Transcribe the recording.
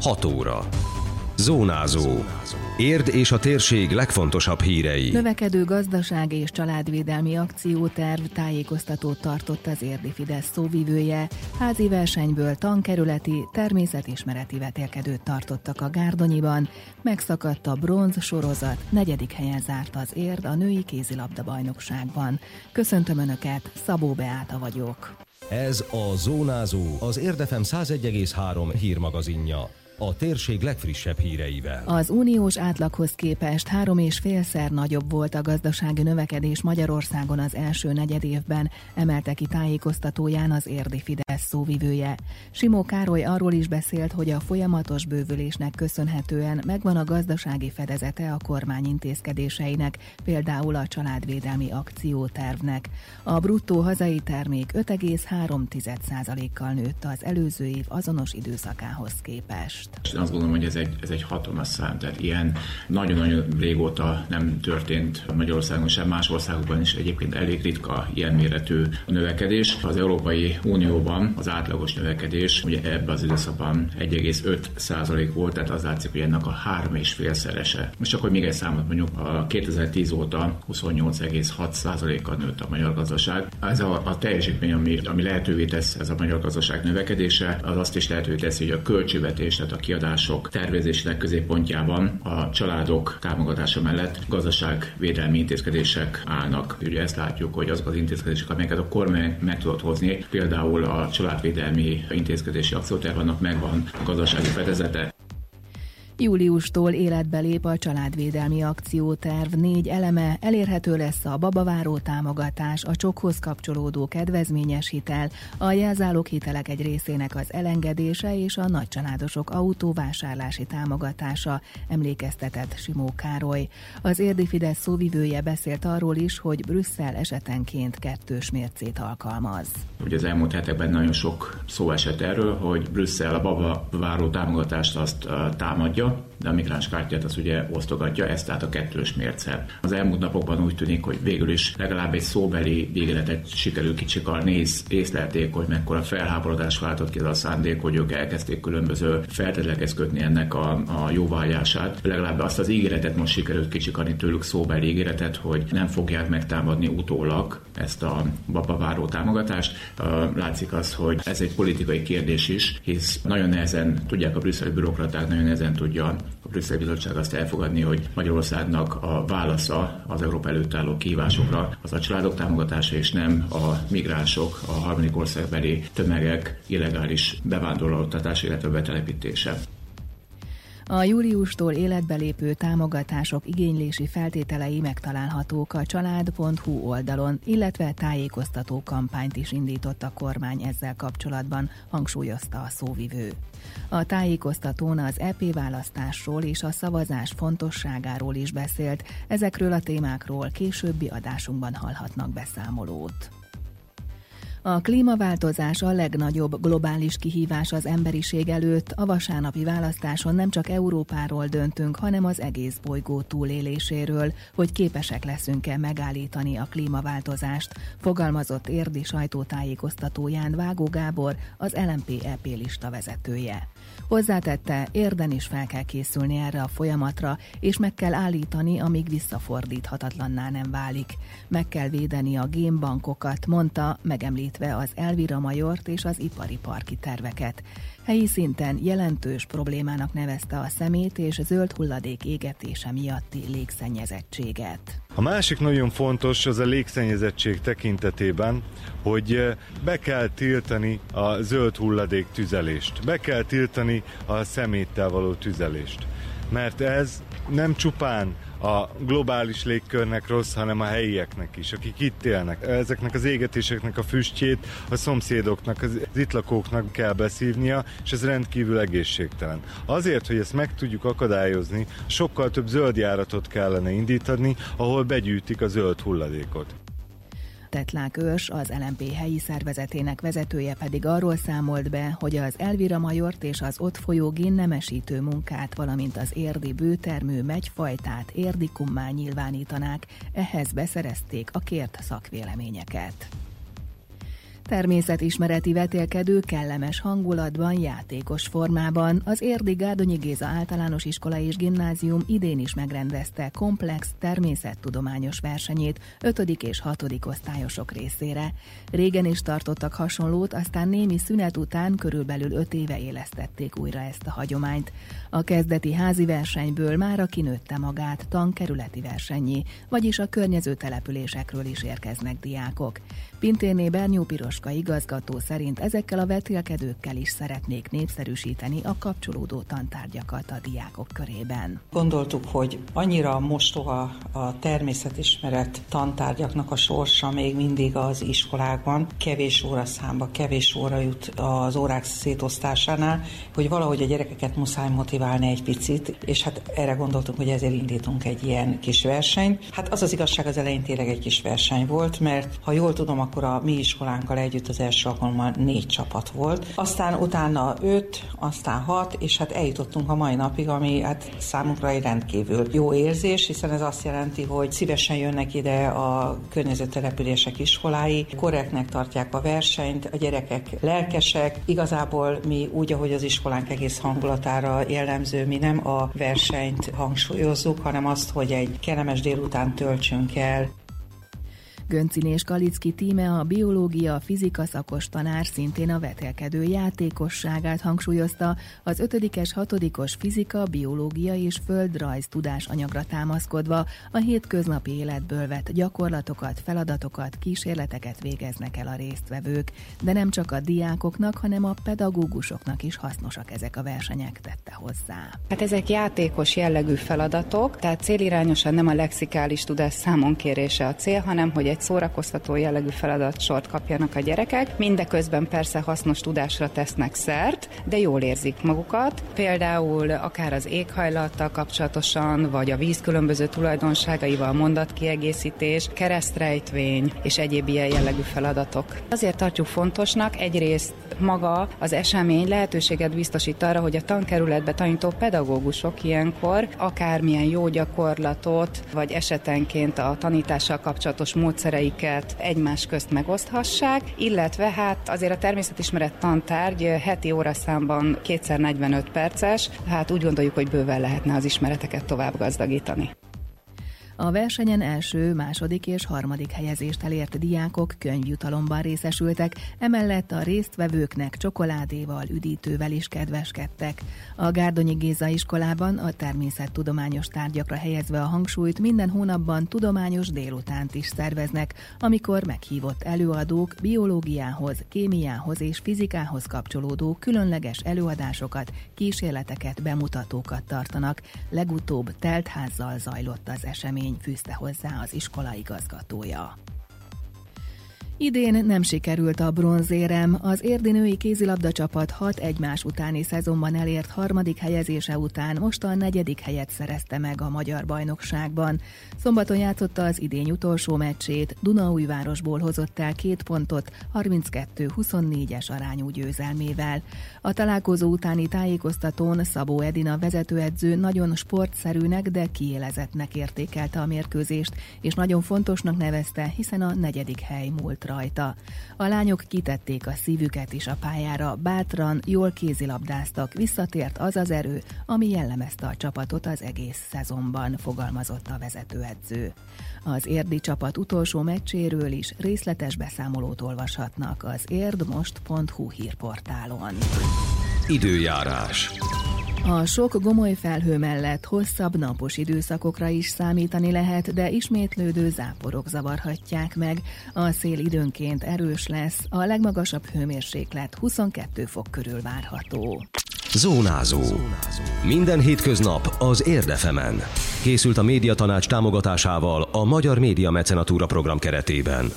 6 óra. Zónázó. Érd és a térség legfontosabb hírei. Növekedő gazdaság és családvédelmi akcióterv tájékoztatót tartott az érdi Fidesz szóvivője. Házi versenyből tankerületi, természetismereti vetélkedőt tartottak a Gárdonyiban. Megszakadt a bronz sorozat, negyedik helyen zárt az érd a női kézilabda bajnokságban. Köszöntöm Önöket, Szabó Beáta vagyok. Ez a Zónázó, az Érdefem 101,3 hírmagazinja a térség legfrissebb híreivel. Az uniós átlaghoz képest három és félszer nagyobb volt a gazdasági növekedés Magyarországon az első negyed évben, emelte ki tájékoztatóján az érdi Fidesz szóvivője. Simó Károly arról is beszélt, hogy a folyamatos bővülésnek köszönhetően megvan a gazdasági fedezete a kormány intézkedéseinek, például a családvédelmi akciótervnek. A bruttó hazai termék 5,3%-kal nőtt az előző év azonos időszakához képest. Én azt gondolom, hogy ez egy, ez egy hatalmas szám, tehát ilyen nagyon-nagyon régóta nem történt Magyarországon sem, más országokban is egyébként elég ritka ilyen méretű növekedés. Az Európai Unióban az átlagos növekedés ugye ebben az időszakban 1,5% volt, tehát az látszik, hogy ennek a három és félszerese. Most csak, hogy még egy számot mondjuk, a 2010 óta 28,6 kal nőtt a magyar gazdaság. Ez a, a teljesítmény, ami, ami lehetővé tesz ez a magyar gazdaság növekedése, az azt is lehetővé teszi, hogy a költségvetés, tehát a kiadások tervezésének középpontjában a családok támogatása mellett gazdaságvédelmi intézkedések állnak. Ugye ezt látjuk, hogy azok az intézkedések, amelyeket a kormány meg tudott hozni, például a családvédelmi intézkedési akcióterv, annak megvan a gazdasági fedezete. Júliustól életbe lép a családvédelmi akcióterv négy eleme, elérhető lesz a babaváró támogatás, a csokhoz kapcsolódó kedvezményes hitel, a jelzálók hitelek egy részének az elengedése és a nagycsaládosok autóvásárlási támogatása, emlékeztetett Simó Károly. Az érdi Fidesz szóvivője beszélt arról is, hogy Brüsszel esetenként kettős mércét alkalmaz. Ugye az elmúlt hetekben nagyon sok szó esett erről, hogy Brüsszel a babaváró támogatást azt támadja, de a migráns kártyát az ugye osztogatja, ez tehát a kettős mérce. Az elmúlt napokban úgy tűnik, hogy végül is legalább egy szóbeli ígéretet sikerül kicsikarni, néz, észlelték, hogy mekkora felháborodás váltott ki ez a szándék, hogy ők elkezdték különböző feltételekhez kötni ennek a, a jóvágyását. Legalább azt az ígéretet most sikerült kicsikarni tőlük szóbeli ígéretet, hogy nem fogják megtámadni utólag ezt a babaváró támogatást. Látszik az, hogy ez egy politikai kérdés is, hisz nagyon nehezen tudják a brüsszeli bürokraták, nagyon nehezen tudják tudja a Brüsszeli Bizottság azt elfogadni, hogy Magyarországnak a válasza az Európa előtt álló kihívásokra az a családok támogatása, és nem a migránsok, a harmadik országbeli tömegek illegális bevándorlótatása, illetve betelepítése. A júliustól életbe lépő támogatások igénylési feltételei megtalálhatók a család.hu oldalon, illetve tájékoztató kampányt is indított a kormány ezzel kapcsolatban, hangsúlyozta a szóvivő. A tájékoztatón az EP választásról és a szavazás fontosságáról is beszélt, ezekről a témákról későbbi adásunkban hallhatnak beszámolót. A klímaváltozás a legnagyobb globális kihívás az emberiség előtt. A vasárnapi választáson nem csak Európáról döntünk, hanem az egész bolygó túléléséről, hogy képesek leszünk-e megállítani a klímaváltozást, fogalmazott érdi sajtótájékoztatóján Vágó Gábor, az LMP EP lista vezetője. Hozzátette, érden is fel kell készülni erre a folyamatra, és meg kell állítani, amíg visszafordíthatatlanná nem válik. Meg kell védeni a génbankokat, mondta, megemlítve az Elvira Majort és az ipari parki terveket. Helyi szinten jelentős problémának nevezte a szemét és zöld hulladék égetése miatti légszennyezettséget. A másik nagyon fontos az a légszennyezettség tekintetében, hogy be kell tiltani a zöld hulladék tüzelést. Be kell tiltani a szeméttel való tüzelést. Mert ez nem csupán a globális légkörnek rossz, hanem a helyieknek is, akik itt élnek. Ezeknek az égetéseknek a füstjét a szomszédoknak, az itt lakóknak kell beszívnia, és ez rendkívül egészségtelen. Azért, hogy ezt meg tudjuk akadályozni, sokkal több zöld járatot kellene indítani, ahol begyűjtik a zöld hulladékot. Tetlák Őrs, az LMP helyi szervezetének vezetője pedig arról számolt be, hogy az Elvira Majort és az ott folyó génnemesítő munkát, valamint az érdi bőtermő megyfajtát érdikummá nyilvánítanák, ehhez beszerezték a kért szakvéleményeket. Természetismereti vetélkedő kellemes hangulatban, játékos formában az Érdi Gárdonyi Géza általános iskola és gimnázium idén is megrendezte komplex természettudományos versenyét 5. és 6. osztályosok részére. Régen is tartottak hasonlót, aztán némi szünet után körülbelül 5 éve élesztették újra ezt a hagyományt. A kezdeti házi versenyből már kinőtte magát tankerületi versenyi, vagyis a környező településekről is érkeznek diákok. Pinténé Bernyó Piroska igazgató szerint ezekkel a vetélkedőkkel is szeretnék népszerűsíteni a kapcsolódó tantárgyakat a diákok körében. Gondoltuk, hogy annyira mostoha a természetismeret tantárgyaknak a sorsa még mindig az iskolákban, kevés óra számba, kevés óra jut az órák szétosztásánál, hogy valahogy a gyerekeket muszáj motiválni egy picit, és hát erre gondoltunk, hogy ezért indítunk egy ilyen kis versenyt. Hát az az igazság az elején tényleg egy kis verseny volt, mert ha jól tudom, akkor a mi iskolánkkal együtt az első alkalommal négy csapat volt. Aztán utána öt, aztán hat, és hát eljutottunk a mai napig, ami hát számunkra egy rendkívül jó érzés, hiszen ez azt jelenti, hogy szívesen jönnek ide a környező települések iskolái, korrektnek tartják a versenyt, a gyerekek lelkesek. Igazából mi úgy, ahogy az iskolánk egész hangulatára jellemző, mi nem a versenyt hangsúlyozzuk, hanem azt, hogy egy kellemes délután töltsünk el Göncin és Kalicki tíme a biológia, fizika szakos tanár szintén a vetelkedő játékosságát hangsúlyozta, az ötödikes, hatodikos fizika, biológia és földrajz tudás anyagra támaszkodva a hétköznapi életből vett gyakorlatokat, feladatokat, kísérleteket végeznek el a résztvevők, de nem csak a diákoknak, hanem a pedagógusoknak is hasznosak ezek a versenyek, tette hozzá. Hát ezek játékos jellegű feladatok, tehát célirányosan nem a lexikális tudás számonkérése a cél, hanem hogy egy egy szórakoztató jellegű feladatsort kapjanak a gyerekek, mindeközben persze hasznos tudásra tesznek szert, de jól érzik magukat. Például akár az éghajlattal kapcsolatosan, vagy a víz különböző tulajdonságaival mondatkiegészítés, keresztrejtvény és egyéb ilyen jellegű feladatok. Azért tartjuk fontosnak egyrészt maga az esemény lehetőséget biztosít arra, hogy a tankerületbe tanító pedagógusok ilyenkor akármilyen jó gyakorlatot, vagy esetenként a tanítással kapcsolatos módszer módszereiket egymás közt megoszthassák, illetve hát azért a természetismeret tantárgy heti óraszámban kétszer 45 perces, hát úgy gondoljuk, hogy bőven lehetne az ismereteket tovább gazdagítani. A versenyen első, második és harmadik helyezést elért diákok könyvjutalomban részesültek, emellett a résztvevőknek csokoládéval, üdítővel is kedveskedtek. A Gárdonyi Géza iskolában a természettudományos tárgyakra helyezve a hangsúlyt minden hónapban tudományos délutánt is szerveznek, amikor meghívott előadók biológiához, kémiához és fizikához kapcsolódó különleges előadásokat, kísérleteket, bemutatókat tartanak. Legutóbb teltházzal zajlott az esemény eredmény fűzte hozzá az iskola igazgatója. Idén nem sikerült a bronzérem. Az érdi női kézilabda csapat hat egymás utáni szezonban elért harmadik helyezése után most a negyedik helyet szerezte meg a magyar bajnokságban. Szombaton játszotta az idény utolsó meccsét, Dunaújvárosból hozott el két pontot 32-24-es arányú győzelmével. A találkozó utáni tájékoztatón Szabó Edina vezetőedző nagyon sportszerűnek, de kiélezetnek értékelte a mérkőzést, és nagyon fontosnak nevezte, hiszen a negyedik hely múlt rajta. A lányok kitették a szívüket is a pályára, bátran, jól kézilabdáztak, visszatért az az erő, ami jellemezte a csapatot az egész szezonban, fogalmazott a vezetőedző. Az érdi csapat utolsó meccséről is részletes beszámolót olvashatnak az érdmost.hu hírportálon. Időjárás. A sok gomoly felhő mellett hosszabb napos időszakokra is számítani lehet, de ismétlődő záporok zavarhatják meg. A szél időnként erős lesz, a legmagasabb hőmérséklet 22 fok körül várható. Zónázó. Minden hétköznap az Érdefemen. Készült a médiatanács támogatásával a Magyar Média Mecenatúra program keretében.